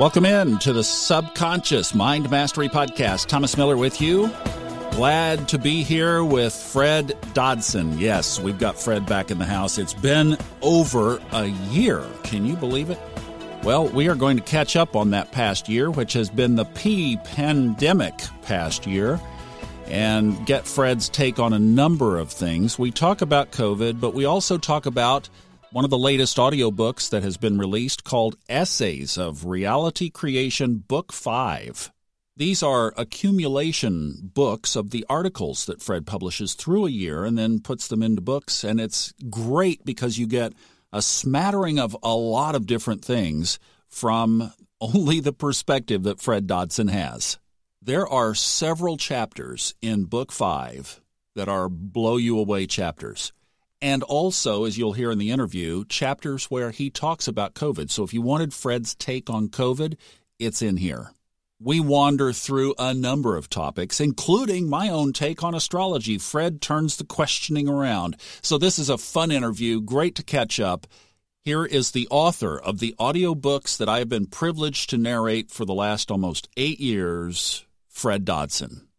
Welcome in to the Subconscious Mind Mastery Podcast. Thomas Miller with you. Glad to be here with Fred Dodson. Yes, we've got Fred back in the house. It's been over a year. Can you believe it? Well, we are going to catch up on that past year, which has been the P pandemic past year, and get Fred's take on a number of things. We talk about COVID, but we also talk about one of the latest audiobooks that has been released called Essays of Reality Creation Book 5. These are accumulation books of the articles that Fred publishes through a year and then puts them into books. And it's great because you get a smattering of a lot of different things from only the perspective that Fred Dodson has. There are several chapters in Book 5 that are blow you away chapters. And also, as you'll hear in the interview, chapters where he talks about COVID. So if you wanted Fred's take on COVID, it's in here. We wander through a number of topics, including my own take on astrology. Fred turns the questioning around. So this is a fun interview, great to catch up. Here is the author of the audiobooks that I have been privileged to narrate for the last almost eight years, Fred Dodson.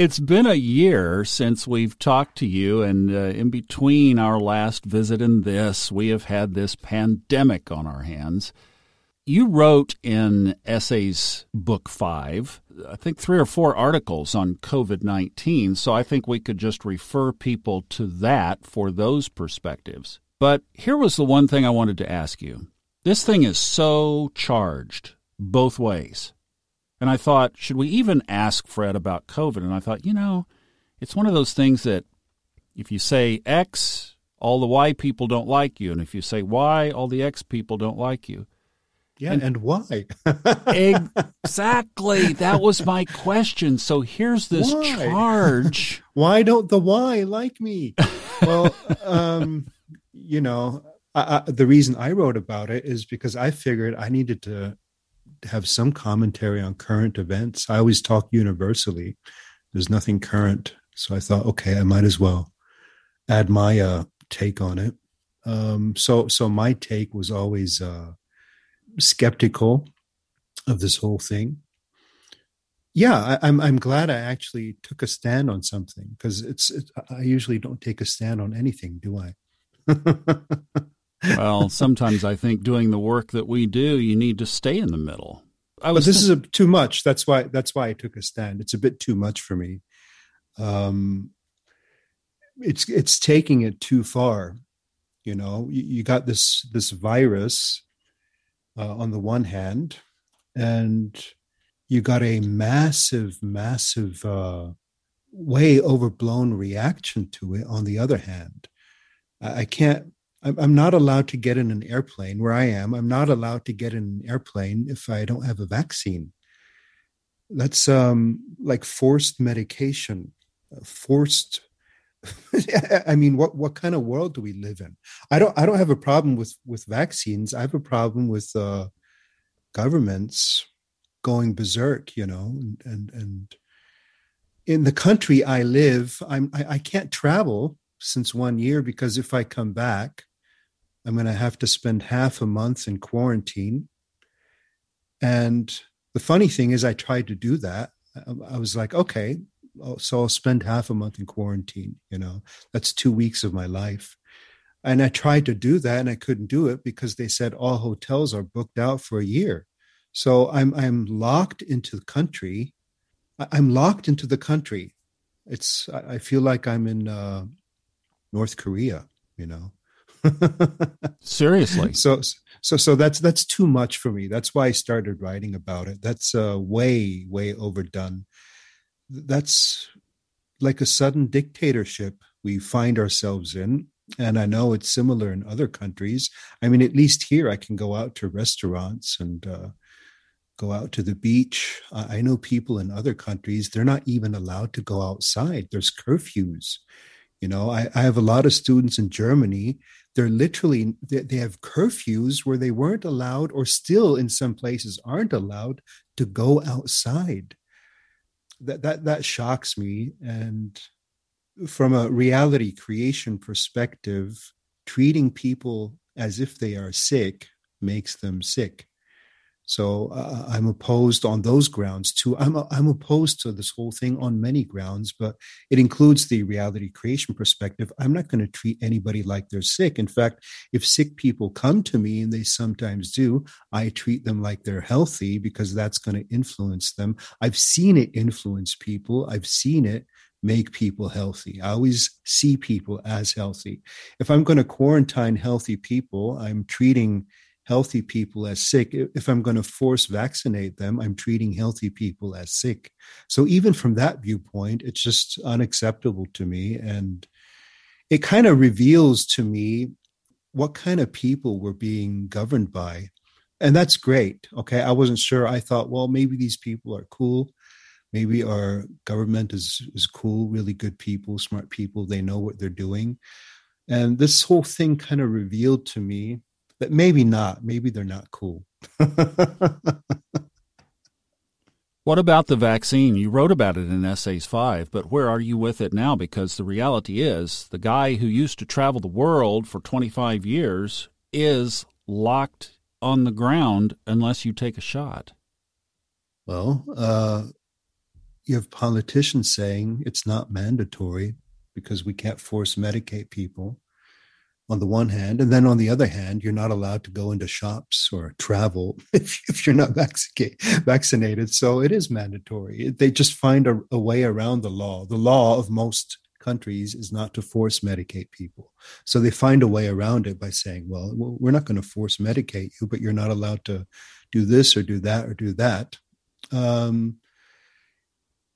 It's been a year since we've talked to you, and uh, in between our last visit and this, we have had this pandemic on our hands. You wrote in Essays Book 5, I think three or four articles on COVID 19, so I think we could just refer people to that for those perspectives. But here was the one thing I wanted to ask you. This thing is so charged both ways. And I thought, should we even ask Fred about COVID? And I thought, you know, it's one of those things that if you say X, all the Y people don't like you. And if you say Y, all the X people don't like you. Yeah, and, and why? exactly. That was my question. So here's this why? charge. why don't the Y like me? Well, um, you know, I, I, the reason I wrote about it is because I figured I needed to have some commentary on current events. I always talk universally. There's nothing current. So I thought, okay, I might as well add my uh, take on it. Um, so, so my take was always uh, skeptical of this whole thing. Yeah, I, am I'm, I'm glad I actually took a stand on something because it's, it's I usually don't take a stand on anything, do I? well, sometimes I think doing the work that we do, you need to stay in the middle. I was but this th- is a, too much. That's why. That's why I took a stand. It's a bit too much for me. Um, it's it's taking it too far. You know, you, you got this this virus uh, on the one hand, and you got a massive, massive, uh, way overblown reaction to it on the other hand. I, I can't I'm not allowed to get in an airplane where I am. I'm not allowed to get in an airplane if I don't have a vaccine. That's um, like forced medication, forced. I mean, what what kind of world do we live in? I don't I don't have a problem with with vaccines. I have a problem with uh, governments going berserk. You know, and and, and in the country I live, I'm I, I can't travel since one year because if I come back, I'm going to have to spend half a month in quarantine. And the funny thing is, I tried to do that. I was like, okay, so I'll spend half a month in quarantine. You know, that's two weeks of my life. And I tried to do that and I couldn't do it because they said all hotels are booked out for a year. So I'm I'm locked into the country. I'm locked into the country. It's I feel like I'm in uh, North Korea, you know. Seriously. So so so that's that's too much for me. That's why I started writing about it. That's uh, way way overdone. That's like a sudden dictatorship we find ourselves in. And I know it's similar in other countries. I mean, at least here I can go out to restaurants and uh, go out to the beach. I know people in other countries, they're not even allowed to go outside. There's curfews. You know, I, I have a lot of students in Germany they're literally they have curfews where they weren't allowed or still in some places aren't allowed to go outside. That that that shocks me. And from a reality creation perspective treating people as if they are sick makes them sick So uh, I'm opposed on those grounds too. I'm I'm opposed to this whole thing on many grounds, but it includes the reality creation perspective. I'm not going to treat anybody like they're sick. In fact, if sick people come to me, and they sometimes do, I treat them like they're healthy because that's going to influence them. I've seen it influence people. I've seen it make people healthy. I always see people as healthy. If I'm going to quarantine healthy people, I'm treating healthy people as sick. If I'm going to force vaccinate them, I'm treating healthy people as sick. So even from that viewpoint, it's just unacceptable to me. And it kind of reveals to me what kind of people we're being governed by. And that's great. Okay. I wasn't sure. I thought, well, maybe these people are cool. Maybe our government is, is cool, really good people, smart people. They know what they're doing. And this whole thing kind of revealed to me but maybe not. Maybe they're not cool. what about the vaccine? You wrote about it in Essays 5, but where are you with it now? Because the reality is, the guy who used to travel the world for 25 years is locked on the ground unless you take a shot. Well, uh, you have politicians saying it's not mandatory because we can't force medicate people on the one hand, and then on the other hand, you're not allowed to go into shops or travel if, if you're not vaccinated. So it is mandatory. They just find a, a way around the law. The law of most countries is not to force medicate people. So they find a way around it by saying, well, we're not going to force medicate you, but you're not allowed to do this or do that or do that. Um,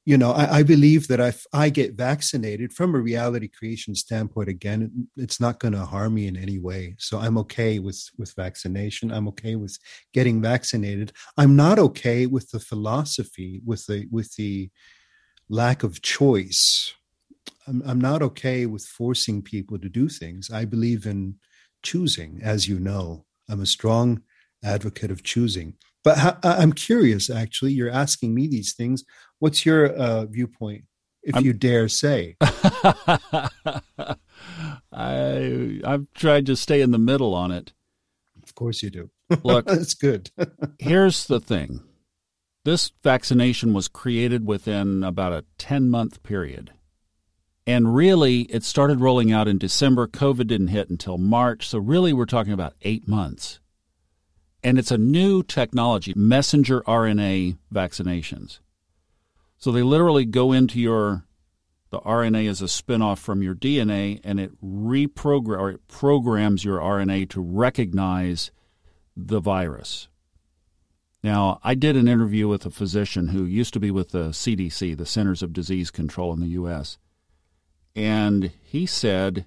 you know, I, I, believe that if I get vaccinated from a reality creation standpoint, again, it's not going to harm me in any way. So I'm okay with with vaccination. I'm okay with getting vaccinated. I'm not okay with the philosophy, with the with the lack of choice. I'm, I'm not okay with forcing people to do things. I believe in choosing, as you know. I'm a strong advocate of choosing. But I'm curious, actually, you're asking me these things. What's your uh, viewpoint, if I'm, you dare say? I I've tried to stay in the middle on it. Of course you do. Look, that's good. here's the thing: this vaccination was created within about a ten month period. And really, it started rolling out in December. COVID didn't hit until March. So, really, we're talking about eight months and it's a new technology, messenger RNA vaccinations. So they literally go into your the RNA is a spinoff from your DNA and it reprogram or it programs your RNA to recognize the virus. Now, I did an interview with a physician who used to be with the CDC, the Centers of Disease Control in the US. And he said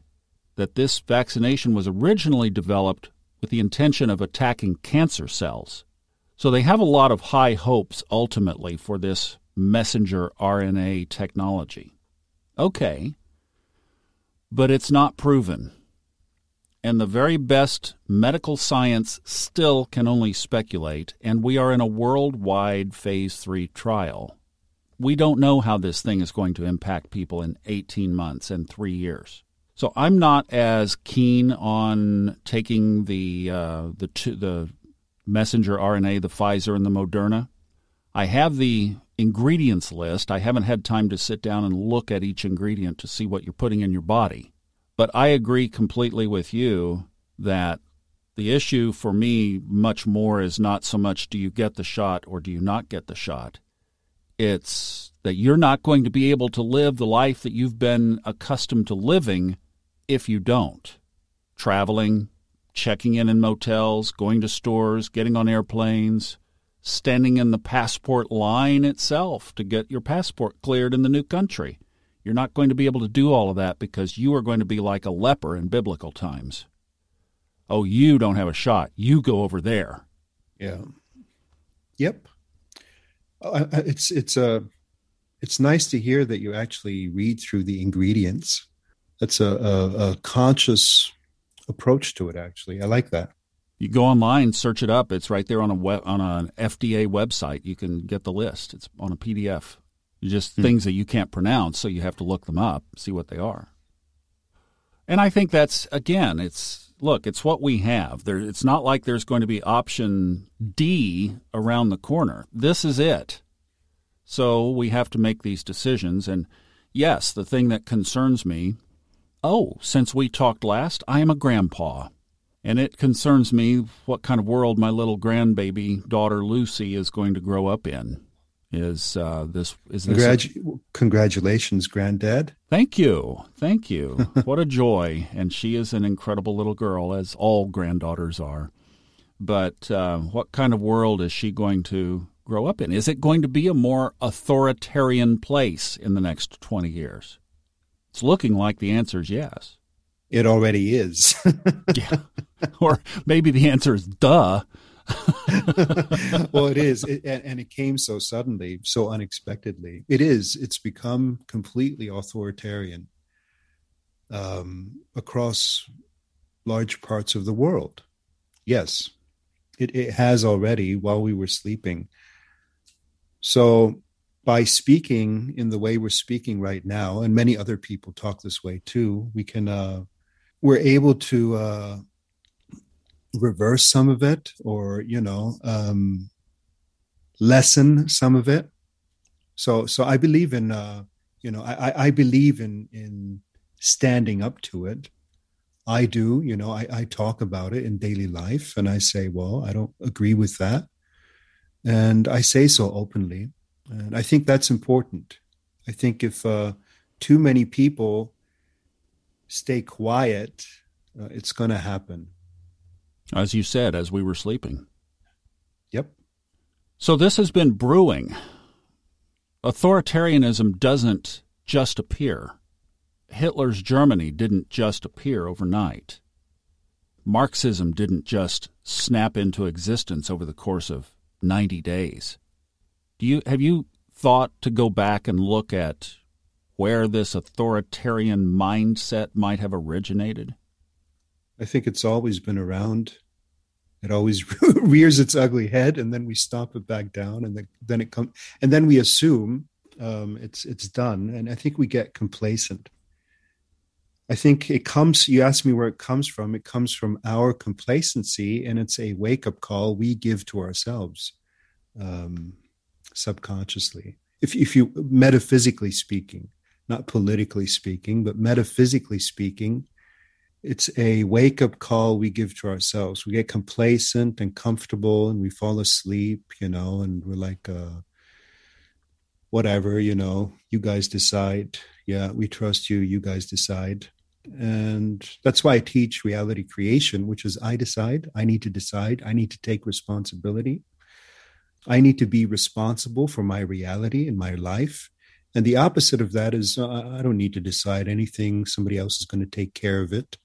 that this vaccination was originally developed with the intention of attacking cancer cells. So they have a lot of high hopes ultimately for this messenger RNA technology. Okay, but it's not proven. And the very best medical science still can only speculate, and we are in a worldwide phase three trial. We don't know how this thing is going to impact people in 18 months and three years. So I'm not as keen on taking the uh, the two, the messenger RNA, the Pfizer and the Moderna. I have the ingredients list. I haven't had time to sit down and look at each ingredient to see what you're putting in your body. But I agree completely with you that the issue for me much more is not so much do you get the shot or do you not get the shot. It's that you're not going to be able to live the life that you've been accustomed to living if you don't. Traveling, checking in in motels, going to stores, getting on airplanes, standing in the passport line itself to get your passport cleared in the new country. You're not going to be able to do all of that because you are going to be like a leper in biblical times. Oh, you don't have a shot. You go over there. Yeah. Yep. Uh, it's it's a uh, it's nice to hear that you actually read through the ingredients that's a, a, a conscious approach to it. Actually, I like that. You go online, search it up. It's right there on a web, on an FDA website. You can get the list. It's on a PDF. Just hmm. things that you can't pronounce, so you have to look them up, see what they are. And I think that's again, it's look, it's what we have. There, it's not like there's going to be option D around the corner. This is it. So we have to make these decisions. And yes, the thing that concerns me oh, since we talked last, I am a grandpa. And it concerns me what kind of world my little grandbaby daughter Lucy is going to grow up in. Is uh, this is this? Congratu- a- congratulations, granddad! Thank you, thank you. what a joy! And she is an incredible little girl, as all granddaughters are. But uh, what kind of world is she going to grow up in? Is it going to be a more authoritarian place in the next twenty years? It's looking like the answer is yes. It already is. yeah. Or maybe the answer is duh. well, it is, it, and, and, it came so suddenly, so unexpectedly. It is. It's become completely authoritarian um, across large parts of the world. Yes, it, it has already while we were sleeping. So, by speaking in the way we're speaking right now, and many other people talk this way too, we can uh, we're able to uh, reverse some of it or you know um, lessen some of it. So so i believe in uh, you know i i believe in in standing up to it. I do you know i i talk about it in daily life and i say well i don't agree with that. And i say so openly and i think that's important i think if uh, too many people stay quiet uh, it's going to happen as you said, as we were sleeping. Yep. So this has been brewing. Authoritarianism doesn't just appear. Hitler's Germany didn't just appear overnight. Marxism didn't just snap into existence over the course of 90 days. Do you have you thought to go back and look at where this authoritarian mindset might have originated? I think it's always been around. It always rears its ugly head, and then we stomp it back down, and then, it comes, and then we assume um, it's it's done, and I think we get complacent. I think it comes. You ask me where it comes from. It comes from our complacency, and it's a wake up call we give to ourselves, um, subconsciously. If if you metaphysically speaking, not politically speaking, but metaphysically speaking, it's a wake up call we give to ourselves. We get complacent and comfortable and we fall asleep, you know, and we're like, uh, whatever, you know, you guys decide. Yeah, we trust you. You guys decide. And that's why I teach reality creation, which is I decide. I need to decide. I need to take responsibility. I need to be responsible for my reality and my life. And the opposite of that is uh, I don't need to decide anything. Somebody else is going to take care of it.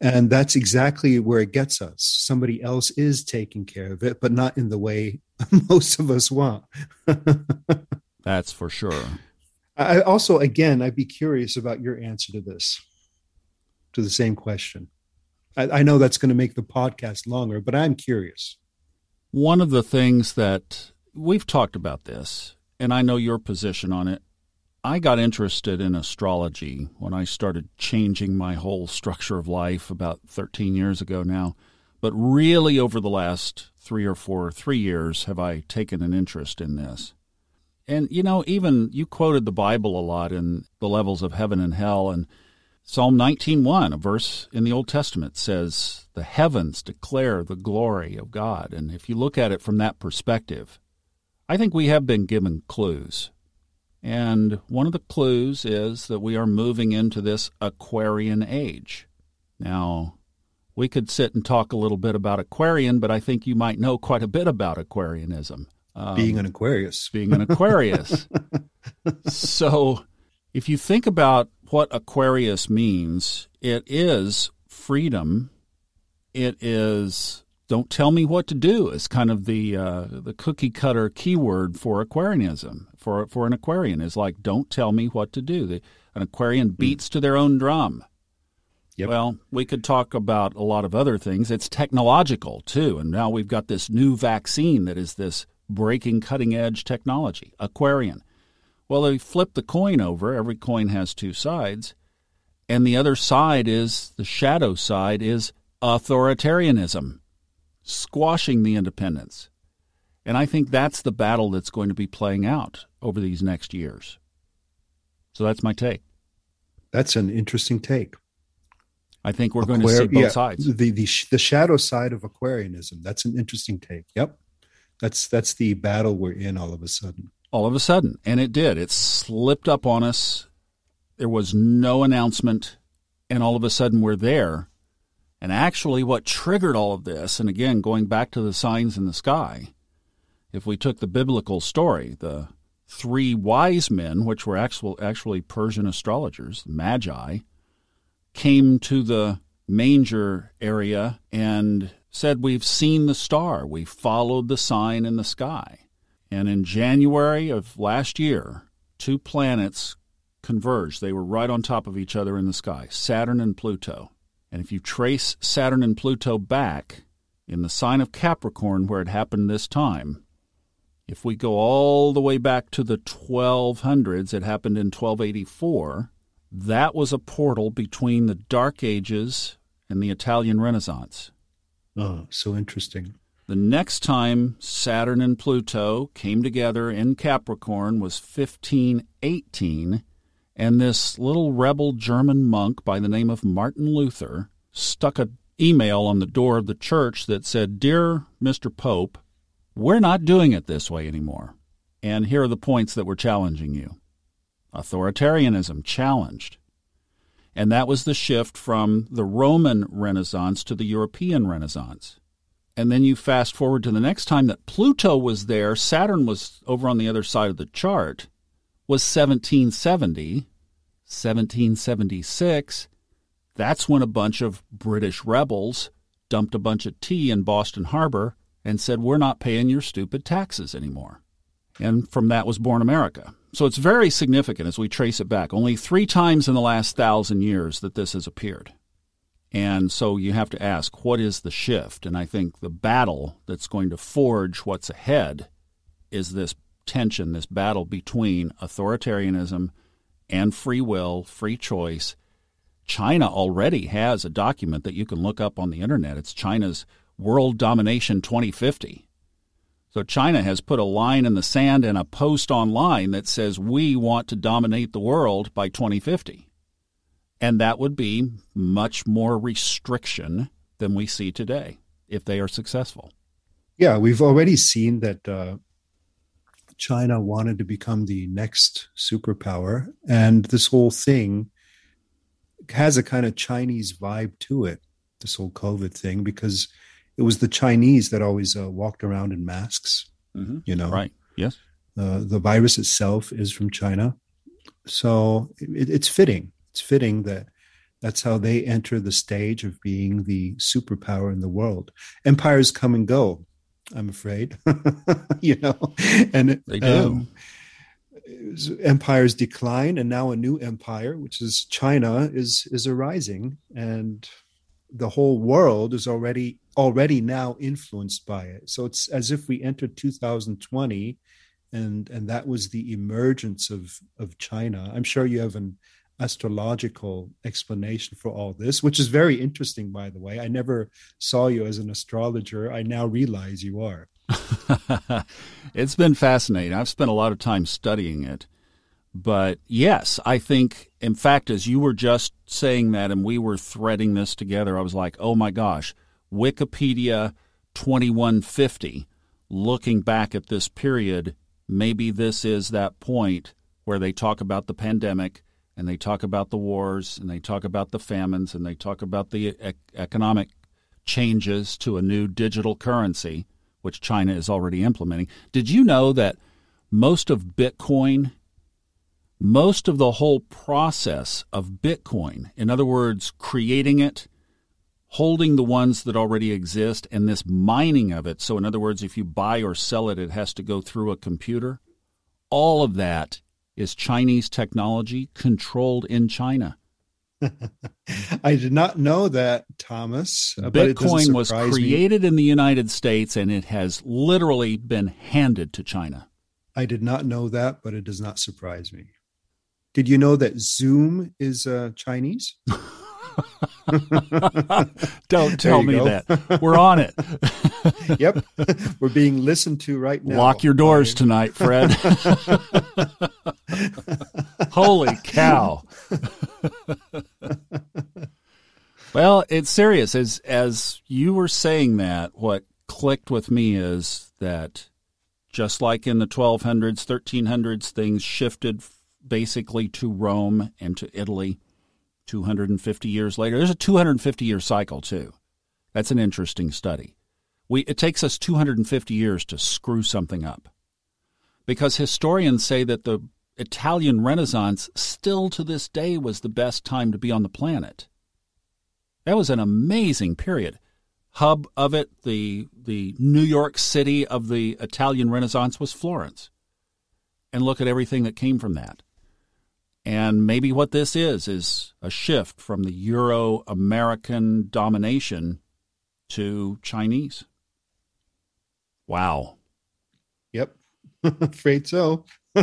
And that's exactly where it gets us. Somebody else is taking care of it, but not in the way most of us want. that's for sure. I also, again, I'd be curious about your answer to this, to the same question. I, I know that's going to make the podcast longer, but I'm curious. One of the things that we've talked about this, and I know your position on it. I got interested in astrology when I started changing my whole structure of life about 13 years ago now. But really, over the last three or four, three years, have I taken an interest in this. And, you know, even you quoted the Bible a lot in the levels of heaven and hell. And Psalm 19.1, a verse in the Old Testament, says, The heavens declare the glory of God. And if you look at it from that perspective, I think we have been given clues and one of the clues is that we are moving into this Aquarian age. Now, we could sit and talk a little bit about Aquarian, but I think you might know quite a bit about Aquarianism. Um, being an Aquarius. Being an Aquarius. so, if you think about what Aquarius means, it is freedom. It is don't tell me what to do is kind of the uh, the cookie cutter keyword for Aquarianism. For for an Aquarian is like don't tell me what to do. The, an Aquarian hmm. beats mm. to their own drum. Yep. Well, we could talk about a lot of other things. It's technological too, and now we've got this new vaccine that is this breaking cutting edge technology. Aquarian. Well, they flip the coin over. Every coin has two sides. And the other side is the shadow side is authoritarianism, squashing the independents. And I think that's the battle that's going to be playing out over these next years. So that's my take. That's an interesting take. I think we're Aquari- going to see both yeah, sides. The, the the shadow side of Aquarianism. That's an interesting take. Yep. That's that's the battle we're in all of a sudden. All of a sudden, and it did. It slipped up on us. There was no announcement, and all of a sudden we're there. And actually, what triggered all of this, and again, going back to the signs in the sky, if we took the biblical story, the three wise men, which were actual, actually Persian astrologers, magi, came to the manger area and said, We've seen the star. We followed the sign in the sky. And in January of last year, two planets converged. They were right on top of each other in the sky Saturn and Pluto. And if you trace Saturn and Pluto back in the sign of Capricorn, where it happened this time, if we go all the way back to the 1200s, it happened in 1284. That was a portal between the Dark Ages and the Italian Renaissance. Oh, so interesting. The next time Saturn and Pluto came together in Capricorn was 1518, and this little rebel German monk by the name of Martin Luther stuck an email on the door of the church that said, Dear Mr. Pope, we're not doing it this way anymore. And here are the points that we're challenging you. Authoritarianism challenged. And that was the shift from the Roman Renaissance to the European Renaissance. And then you fast forward to the next time that Pluto was there, Saturn was over on the other side of the chart, was 1770. 1776, that's when a bunch of British rebels dumped a bunch of tea in Boston Harbor and said, We're not paying your stupid taxes anymore. And from that was born America. So it's very significant as we trace it back. Only three times in the last thousand years that this has appeared. And so you have to ask, what is the shift? And I think the battle that's going to forge what's ahead is this tension, this battle between authoritarianism and free will, free choice. China already has a document that you can look up on the internet. It's China's World Domination 2050. So China has put a line in the sand and a post online that says we want to dominate the world by 2050. And that would be much more restriction than we see today if they are successful. Yeah, we've already seen that uh, China wanted to become the next superpower. And this whole thing has a kind of Chinese vibe to it, this whole COVID thing, because it was the Chinese that always uh, walked around in masks. Mm-hmm. You know, right? Yes. Uh, the virus itself is from China, so it, it's fitting. It's fitting that that's how they enter the stage of being the superpower in the world. Empires come and go. I'm afraid, you know, and they do. Um, empires decline, and now a new empire, which is China, is is arising, and the whole world is already already now influenced by it. So it's as if we entered 2020 and and that was the emergence of of China. I'm sure you have an astrological explanation for all this, which is very interesting by the way. I never saw you as an astrologer. I now realize you are. it's been fascinating. I've spent a lot of time studying it. But yes, I think, in fact, as you were just saying that and we were threading this together, I was like, oh my gosh, Wikipedia 2150, looking back at this period, maybe this is that point where they talk about the pandemic and they talk about the wars and they talk about the famines and they talk about the economic changes to a new digital currency, which China is already implementing. Did you know that most of Bitcoin most of the whole process of Bitcoin, in other words, creating it, holding the ones that already exist, and this mining of it. So, in other words, if you buy or sell it, it has to go through a computer. All of that is Chinese technology controlled in China. I did not know that, Thomas. Bitcoin was created me. in the United States and it has literally been handed to China. I did not know that, but it does not surprise me. Did you know that Zoom is uh, Chinese? Don't tell me go. that. We're on it. yep. We're being listened to right now. Lock your doors tonight, Fred. Holy cow. well, it's serious. As as you were saying that, what clicked with me is that just like in the 1200s, 1300s, things shifted basically to Rome and to Italy 250 years later. There's a 250 year cycle, too. That's an interesting study. We, it takes us 250 years to screw something up because historians say that the Italian Renaissance still to this day was the best time to be on the planet. That was an amazing period. Hub of it, the the New York City of the Italian Renaissance was Florence. And look at everything that came from that. And maybe what this is is a shift from the Euro American domination to Chinese. Wow. Yep. Afraid so.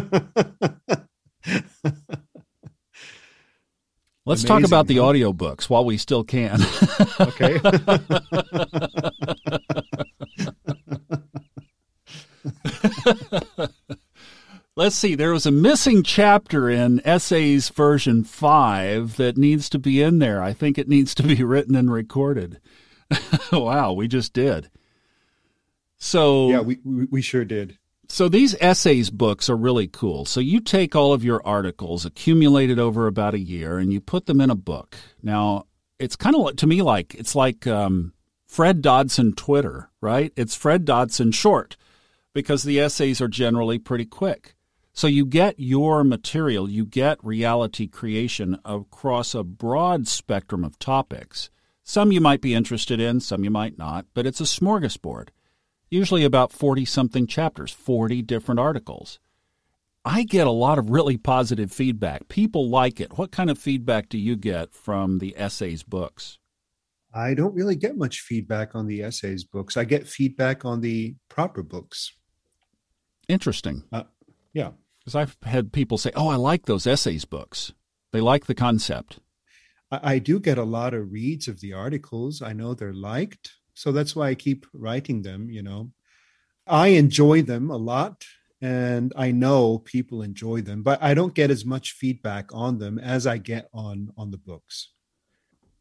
Let's Amazing, talk about the audiobooks while we still can. okay. Let's see, there was a missing chapter in Essays version 5 that needs to be in there. I think it needs to be written and recorded. wow, we just did. So Yeah, we, we, we sure did. So these essays books are really cool. So you take all of your articles accumulated over about a year and you put them in a book. Now, it's kind of to me like it's like um, Fred Dodson Twitter, right? It's Fred Dodson short because the essays are generally pretty quick. So you get your material, you get reality creation across a broad spectrum of topics. Some you might be interested in, some you might not, but it's a smorgasbord. Usually about 40 something chapters, 40 different articles. I get a lot of really positive feedback. People like it. What kind of feedback do you get from the essays books? I don't really get much feedback on the essays books. I get feedback on the proper books. Interesting. Uh, yeah. Because I've had people say, "Oh, I like those essays books. They like the concept." I, I do get a lot of reads of the articles. I know they're liked, so that's why I keep writing them. You know, I enjoy them a lot, and I know people enjoy them, but I don't get as much feedback on them as I get on on the books.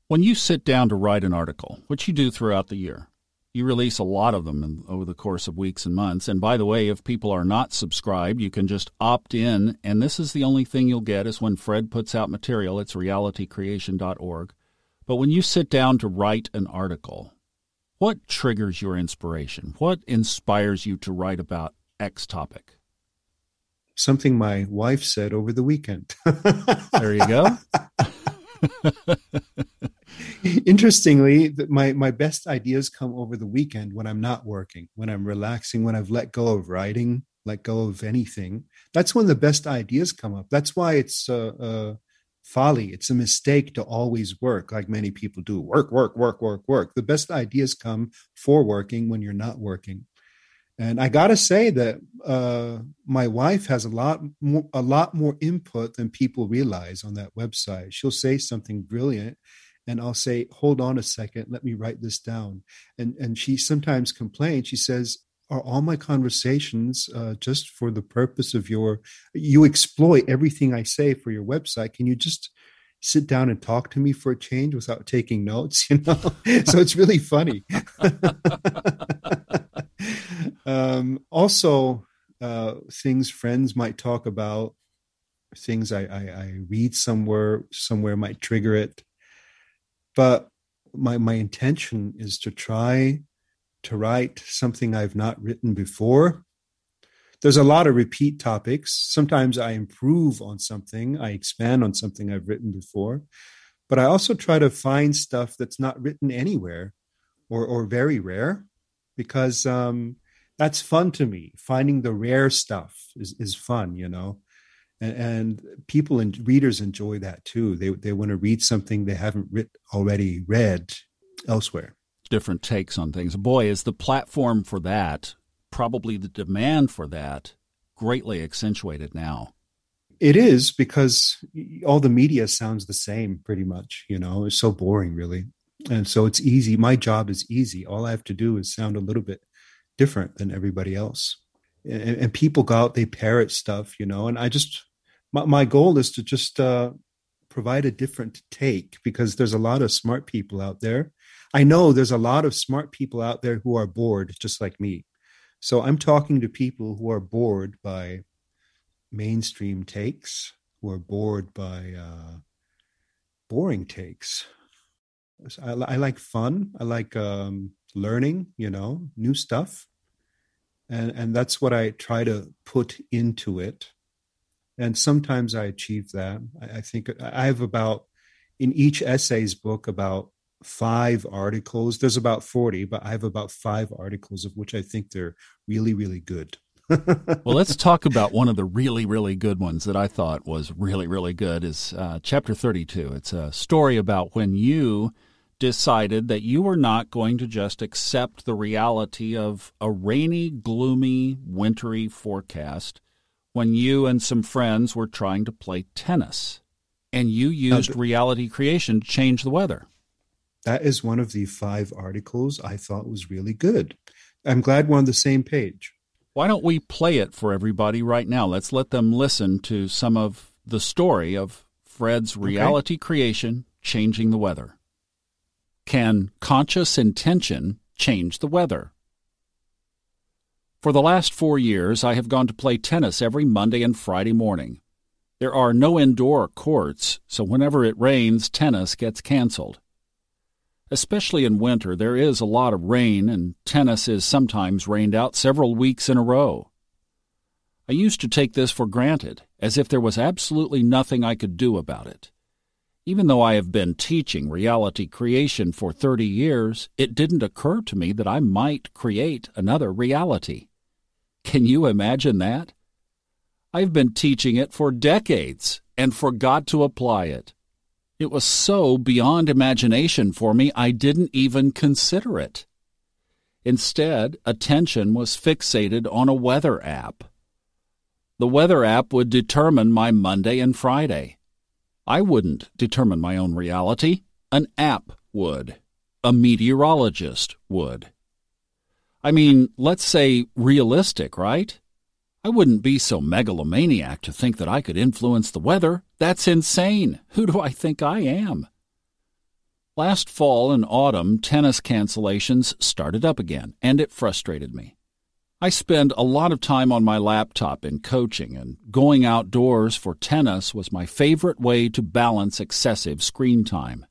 When you sit down to write an article, which you do throughout the year, you release a lot of them in, over the course of weeks and months. And by the way, if people are not subscribed, you can just opt in. And this is the only thing you'll get is when Fred puts out material. It's realitycreation.org. But when you sit down to write an article, what triggers your inspiration? What inspires you to write about X topic? Something my wife said over the weekend. there you go. Interestingly, my my best ideas come over the weekend when I'm not working, when I'm relaxing, when I've let go of writing, let go of anything. That's when the best ideas come up. That's why it's a, a folly. It's a mistake to always work like many people do. Work, work, work, work, work. The best ideas come for working when you're not working. And I got to say that uh, my wife has a lot more, a lot more input than people realize on that website. She'll say something brilliant, and I'll say, "Hold on a second, let me write this down." And and she sometimes complains. She says, "Are all my conversations uh, just for the purpose of your? You exploit everything I say for your website. Can you just?" sit down and talk to me for a change without taking notes you know so it's really funny um, also, uh, things friends might talk about, things I, I, I read somewhere somewhere might trigger it. But my my intention is to try to write something I've not written before. There's a lot of repeat topics. Sometimes I improve on something, I expand on something I've written before, but I also try to find stuff that's not written anywhere or or very rare because um, that's fun to me. Finding the rare stuff is, is fun, you know, and, and people and readers enjoy that too. They they want to read something they haven't writ- already read elsewhere. Different takes on things. Boy, is the platform for that probably the demand for that greatly accentuated now. It is because all the media sounds the same pretty much, you know, it's so boring really. And so it's easy. My job is easy. All I have to do is sound a little bit different than everybody else. And, and people go out, they parrot stuff, you know, and I just, my, my goal is to just uh, provide a different take because there's a lot of smart people out there. I know there's a lot of smart people out there who are bored, just like me. So I'm talking to people who are bored by mainstream takes, who are bored by uh, boring takes. I, I, like fun. I like um, learning, you know, new stuff, and and that's what I try to put into it. And sometimes I achieve that. I, I think I have about in each essays book about five articles. There's about 40, but I have about five articles of which I think they're really, really good. well, let's talk about one of the really, really good ones that I thought was really, really good is uh, chapter 32. It's a story about when you decided that you were not going to just accept the reality of a rainy, gloomy, wintry forecast when you and some friends were trying to play tennis. And you used reality creation to change the weather. That is one of the five articles I thought was really good. I'm glad we're on the same page. Why don't we play it for everybody right now? Let's let them listen to some of the story of Fred's reality okay. creation changing the weather. Can conscious intention change the weather? For the last four years, I have gone to play tennis every Monday and Friday morning. There are no indoor courts, so whenever it rains, tennis gets canceled. Especially in winter, there is a lot of rain, and tennis is sometimes rained out several weeks in a row. I used to take this for granted, as if there was absolutely nothing I could do about it. Even though I have been teaching reality creation for 30 years, it didn't occur to me that I might create another reality. Can you imagine that? I've been teaching it for decades and forgot to apply it. It was so beyond imagination for me, I didn't even consider it. Instead, attention was fixated on a weather app. The weather app would determine my Monday and Friday. I wouldn't determine my own reality. An app would. A meteorologist would. I mean, let's say realistic, right? I wouldn't be so megalomaniac to think that I could influence the weather. That's insane. Who do I think I am? Last fall and autumn, tennis cancellations started up again, and it frustrated me. I spend a lot of time on my laptop in coaching, and going outdoors for tennis was my favorite way to balance excessive screen time.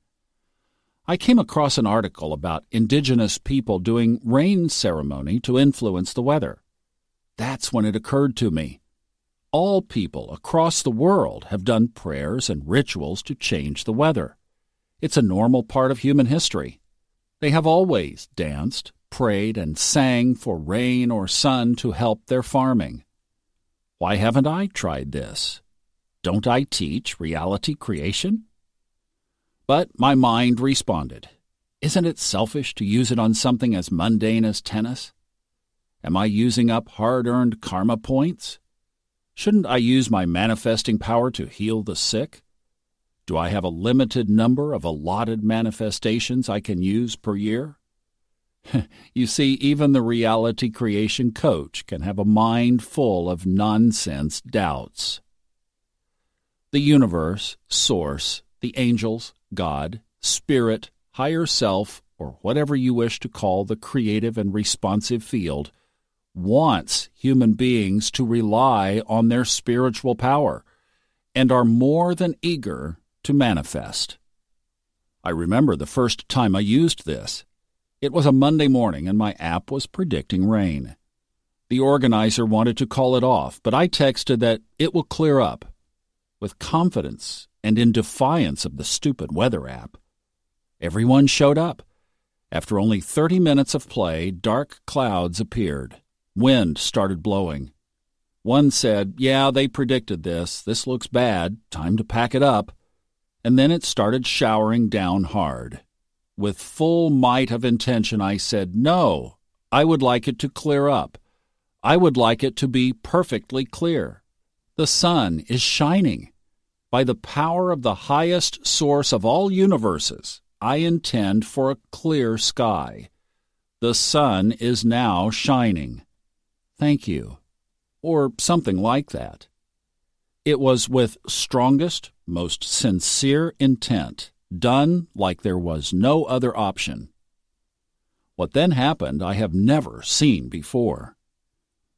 I came across an article about indigenous people doing rain ceremony to influence the weather. That's when it occurred to me. All people across the world have done prayers and rituals to change the weather. It's a normal part of human history. They have always danced, prayed, and sang for rain or sun to help their farming. Why haven't I tried this? Don't I teach reality creation? But my mind responded Isn't it selfish to use it on something as mundane as tennis? Am I using up hard earned karma points? Shouldn't I use my manifesting power to heal the sick? Do I have a limited number of allotted manifestations I can use per year? you see, even the reality creation coach can have a mind full of nonsense doubts. The universe, source, the angels, God, spirit, higher self, or whatever you wish to call the creative and responsive field, wants human beings to rely on their spiritual power and are more than eager to manifest. I remember the first time I used this. It was a Monday morning and my app was predicting rain. The organizer wanted to call it off, but I texted that it will clear up. With confidence and in defiance of the stupid weather app. Everyone showed up. After only 30 minutes of play, dark clouds appeared. Wind started blowing. One said, Yeah, they predicted this. This looks bad. Time to pack it up. And then it started showering down hard. With full might of intention, I said, No, I would like it to clear up. I would like it to be perfectly clear. The sun is shining. By the power of the highest source of all universes, I intend for a clear sky. The sun is now shining. Thank you. Or something like that. It was with strongest, most sincere intent, done like there was no other option. What then happened I have never seen before.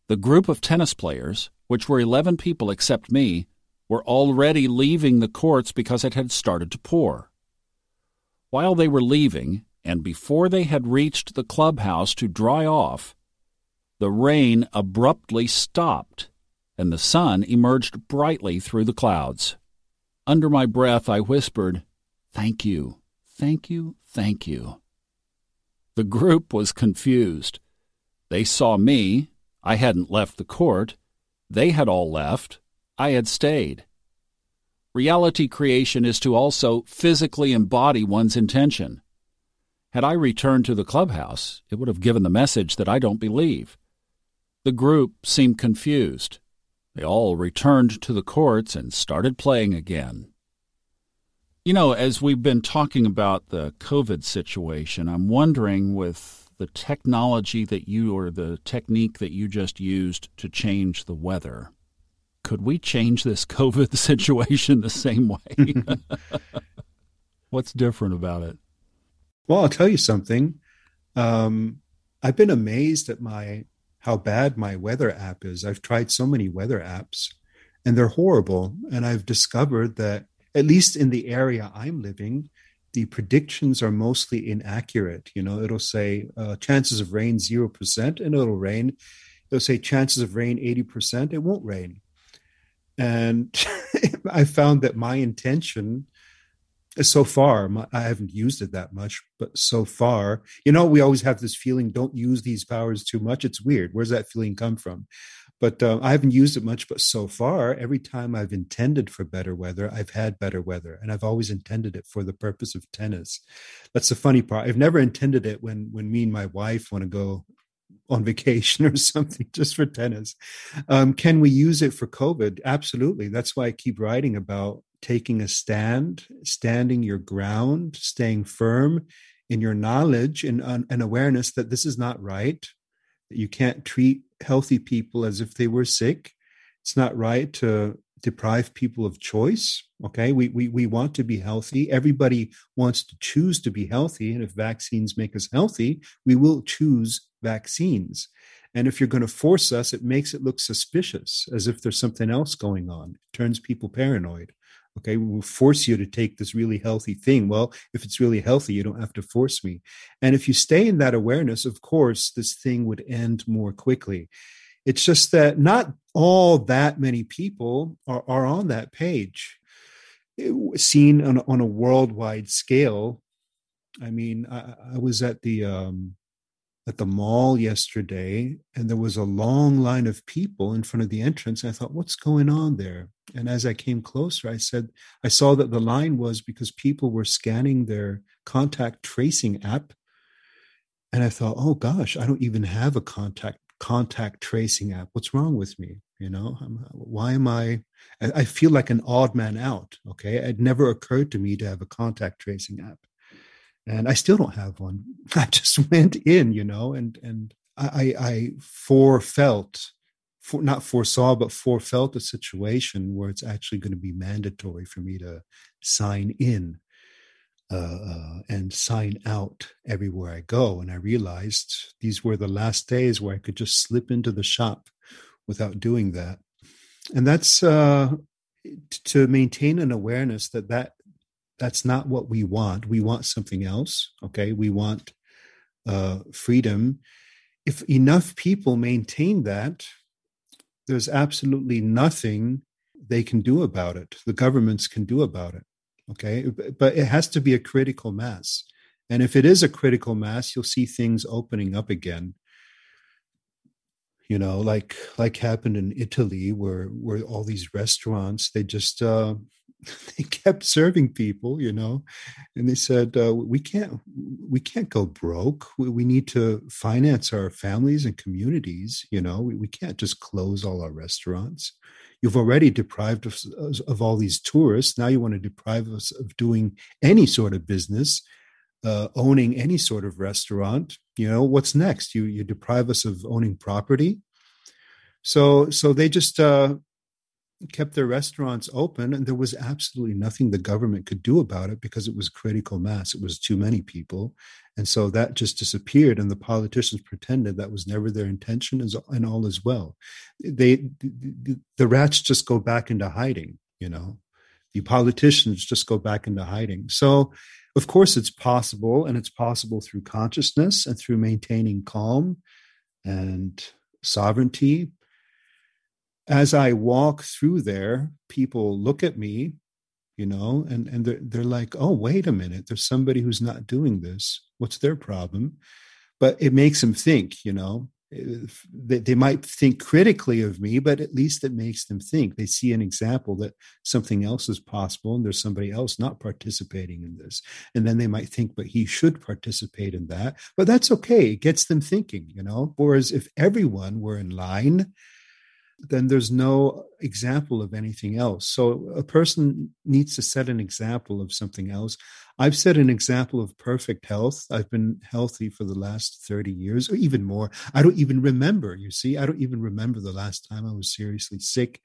The group of tennis players, which were 11 people except me, were already leaving the courts because it had started to pour. While they were leaving, and before they had reached the clubhouse to dry off, the rain abruptly stopped, and the sun emerged brightly through the clouds. Under my breath, I whispered, Thank you, thank you, thank you. The group was confused. They saw me, I hadn't left the court. They had all left. I had stayed. Reality creation is to also physically embody one's intention. Had I returned to the clubhouse, it would have given the message that I don't believe. The group seemed confused. They all returned to the courts and started playing again. You know, as we've been talking about the COVID situation, I'm wondering with the technology that you or the technique that you just used to change the weather. Could we change this COVID situation the same way? What's different about it? Well, I'll tell you something. Um, I've been amazed at my how bad my weather app is. I've tried so many weather apps, and they're horrible. And I've discovered that at least in the area I'm living, the predictions are mostly inaccurate. You know, it'll say uh, chances of rain 0% and it'll rain. It'll say chances of rain 80%, it won't rain. And I found that my intention so far, my, I haven't used it that much, but so far, you know, we always have this feeling don't use these powers too much. It's weird. Where's that feeling come from? but uh, I haven't used it much. But so far, every time I've intended for better weather, I've had better weather, and I've always intended it for the purpose of tennis. That's the funny part. I've never intended it when when me and my wife want to go on vacation or something just for tennis. Um, can we use it for COVID? Absolutely. That's why I keep writing about taking a stand, standing your ground, staying firm in your knowledge and, and awareness that this is not right. That you can't treat healthy people as if they were sick. It's not right to deprive people of choice. Okay, we, we, we want to be healthy. Everybody wants to choose to be healthy. And if vaccines make us healthy, we will choose vaccines. And if you're going to force us, it makes it look suspicious, as if there's something else going on. It turns people paranoid. Okay, we will force you to take this really healthy thing. Well, if it's really healthy, you don't have to force me. And if you stay in that awareness, of course, this thing would end more quickly. It's just that not all that many people are, are on that page. It, seen on, on a worldwide scale, I mean, I, I was at the um, at the mall yesterday and there was a long line of people in front of the entrance. I thought, what's going on there? And as I came closer, I said, I saw that the line was because people were scanning their contact tracing app. And I thought, oh gosh, I don't even have a contact contact tracing app. What's wrong with me? You know, why am I? I feel like an odd man out. Okay. It never occurred to me to have a contact tracing app and I still don't have one. I just went in, you know, and and I I forefelt, for, not foresaw, but forefelt a situation where it's actually going to be mandatory for me to sign in uh, uh, and sign out everywhere I go. And I realized these were the last days where I could just slip into the shop without doing that. And that's uh, to maintain an awareness that that that's not what we want. We want something else. Okay. We want uh, freedom. If enough people maintain that, there's absolutely nothing they can do about it. The governments can do about it. Okay. But it has to be a critical mass. And if it is a critical mass, you'll see things opening up again. You know, like like happened in Italy, where where all these restaurants they just uh, they kept serving people, you know, and they said, uh, "We can't, we can't go broke. We, we, need to finance our families and communities. You know, we, we can't just close all our restaurants. you've already deprived us of all these tourists. Now you want to deprive us of doing any sort of business, uh, owning any sort of restaurant. You know, what's next? You you deprive us of owning property. So so they just uh, kept their restaurants open and there was absolutely nothing the government could do about it because it was critical mass. It was too many people. And so that just disappeared and the politicians pretended that was never their intention and all as well. They the, the rats just go back into hiding you know? The politicians just go back into hiding. So of course it's possible and it's possible through consciousness and through maintaining calm and sovereignty as I walk through there, people look at me, you know, and, and they're, they're like, oh, wait a minute, there's somebody who's not doing this. What's their problem? But it makes them think, you know, they, they might think critically of me, but at least it makes them think. They see an example that something else is possible and there's somebody else not participating in this. And then they might think, but he should participate in that. But that's okay. It gets them thinking, you know. Whereas if everyone were in line, then there's no example of anything else. So a person needs to set an example of something else. I've set an example of perfect health. I've been healthy for the last 30 years or even more. I don't even remember, you see, I don't even remember the last time I was seriously sick.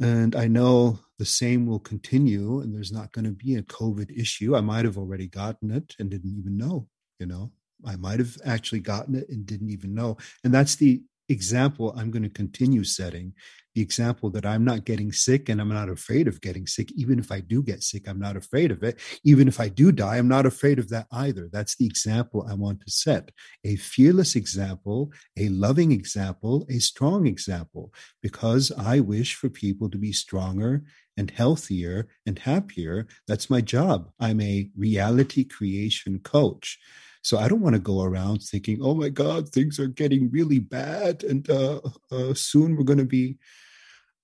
And I know the same will continue, and there's not going to be a COVID issue. I might have already gotten it and didn't even know, you know. I might have actually gotten it and didn't even know. And that's the example I'm going to continue setting the example that I'm not getting sick and I'm not afraid of getting sick. Even if I do get sick, I'm not afraid of it. Even if I do die, I'm not afraid of that either. That's the example I want to set a fearless example, a loving example, a strong example, because I wish for people to be stronger and healthier and happier. That's my job. I'm a reality creation coach. So I don't want to go around thinking, oh my God, things are getting really bad. And uh, uh, soon we're going to be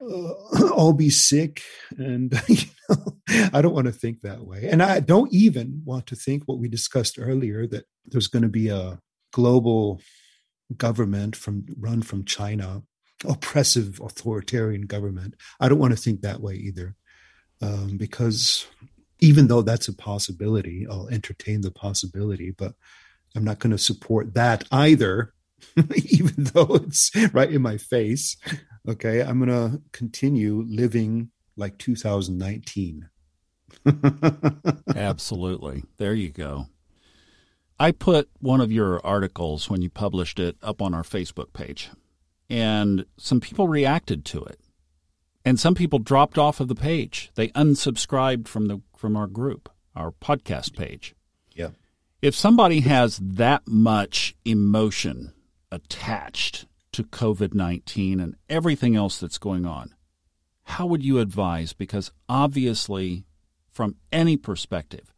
uh, all be sick. And, you know, I don't want to think that way. And I don't even want to think what we discussed earlier that there's going to be a global government from run from China, oppressive authoritarian government. I don't want to think that way either. Um, because even though that's a possibility, I'll entertain the possibility, but I'm not going to support that either, even though it's right in my face. Okay, I'm going to continue living like 2019. Absolutely. There you go. I put one of your articles when you published it up on our Facebook page, and some people reacted to it. And some people dropped off of the page. They unsubscribed from the from our group, our podcast page. Yeah. If somebody has that much emotion attached to COVID-19 and everything else that's going on, how would you advise because obviously from any perspective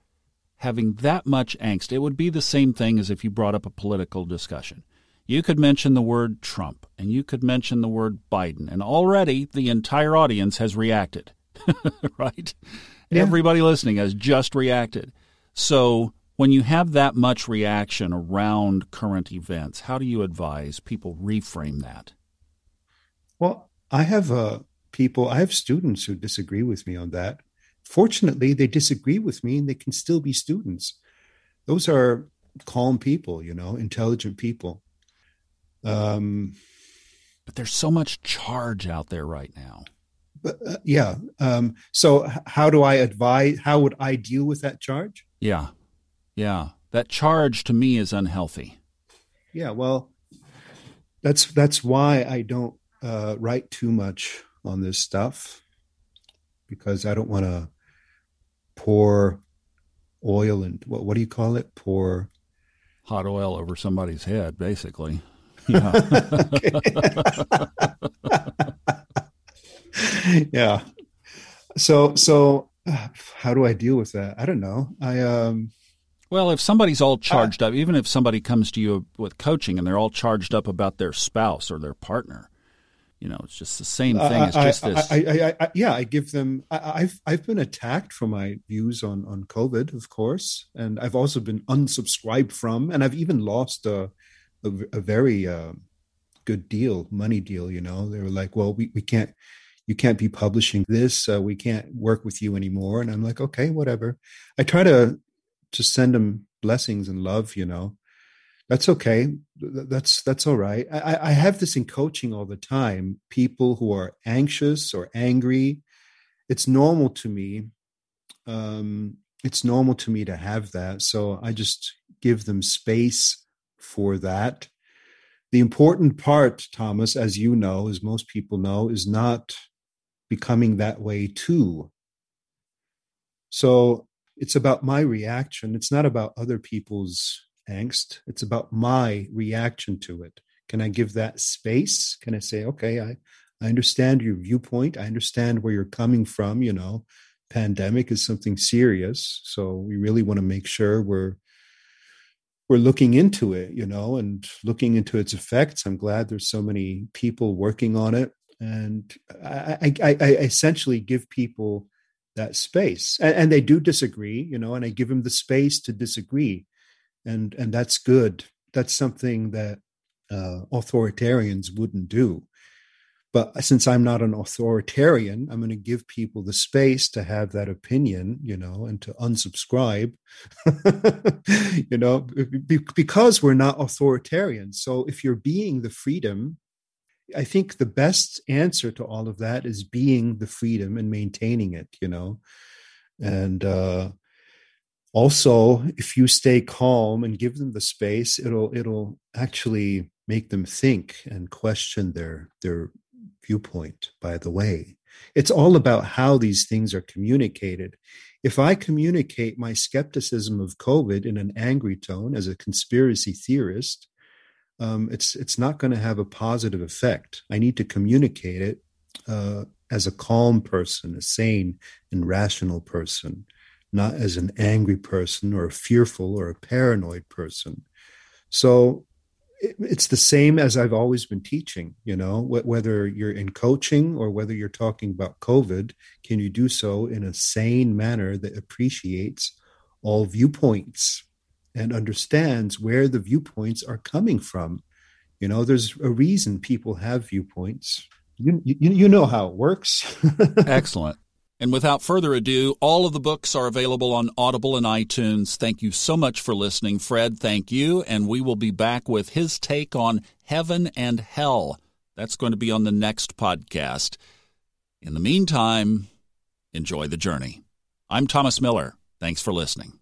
having that much angst, it would be the same thing as if you brought up a political discussion. You could mention the word Trump and you could mention the word Biden, and already the entire audience has reacted, right? Yeah. Everybody listening has just reacted. So, when you have that much reaction around current events, how do you advise people reframe that? Well, I have uh, people, I have students who disagree with me on that. Fortunately, they disagree with me and they can still be students. Those are calm people, you know, intelligent people. Um, but there's so much charge out there right now. But, uh, yeah. Um, so how do I advise? How would I deal with that charge? Yeah, yeah. That charge to me is unhealthy. Yeah. Well, that's that's why I don't uh, write too much on this stuff because I don't want to pour oil and what what do you call it? Pour hot oil over somebody's head, basically. Yeah. So so how do I deal with that? I don't know. I um well, if somebody's all charged uh, up, even if somebody comes to you with coaching and they're all charged up about their spouse or their partner, you know, it's just the same thing. It's just I, this. I, I, yeah, I give them. I've I've been attacked for my views on on COVID, of course, and I've also been unsubscribed from, and I've even lost a a, a very uh, good deal, money deal. You know, they were like, "Well, we, we can't, you can't be publishing this. Uh, we can't work with you anymore. And I'm like, okay, whatever. I try to just send them blessings and love, you know. That's okay. That's that's all right. I, I have this in coaching all the time. People who are anxious or angry, it's normal to me. Um, it's normal to me to have that. So I just give them space for that. The important part, Thomas, as you know, as most people know, is not becoming that way too. So it's about my reaction. It's not about other people's angst. It's about my reaction to it. Can I give that space? Can I say, okay, I, I understand your viewpoint. I understand where you're coming from. You know, pandemic is something serious. So we really want to make sure we're we're looking into it, you know, and looking into its effects. I'm glad there's so many people working on it. And I, I, I essentially give people that space. And, and they do disagree, you know, and I give them the space to disagree and and that's good. That's something that uh, authoritarians wouldn't do. But since I'm not an authoritarian, I'm going to give people the space to have that opinion, you know, and to unsubscribe, you know, because we're not authoritarian. So if you're being the freedom, I think the best answer to all of that is being the freedom and maintaining it, you know. And uh, also if you stay calm and give them the space it'll it'll actually make them think and question their their viewpoint by the way it's all about how these things are communicated if i communicate my skepticism of covid in an angry tone as a conspiracy theorist um, it's it's not going to have a positive effect i need to communicate it uh, as a calm person a sane and rational person not as an angry person or a fearful or a paranoid person. So it's the same as I've always been teaching, you know, whether you're in coaching or whether you're talking about COVID, can you do so in a sane manner that appreciates all viewpoints and understands where the viewpoints are coming from? You know, there's a reason people have viewpoints. You, you, you know how it works. Excellent. And without further ado, all of the books are available on Audible and iTunes. Thank you so much for listening. Fred, thank you. And we will be back with his take on heaven and hell. That's going to be on the next podcast. In the meantime, enjoy the journey. I'm Thomas Miller. Thanks for listening.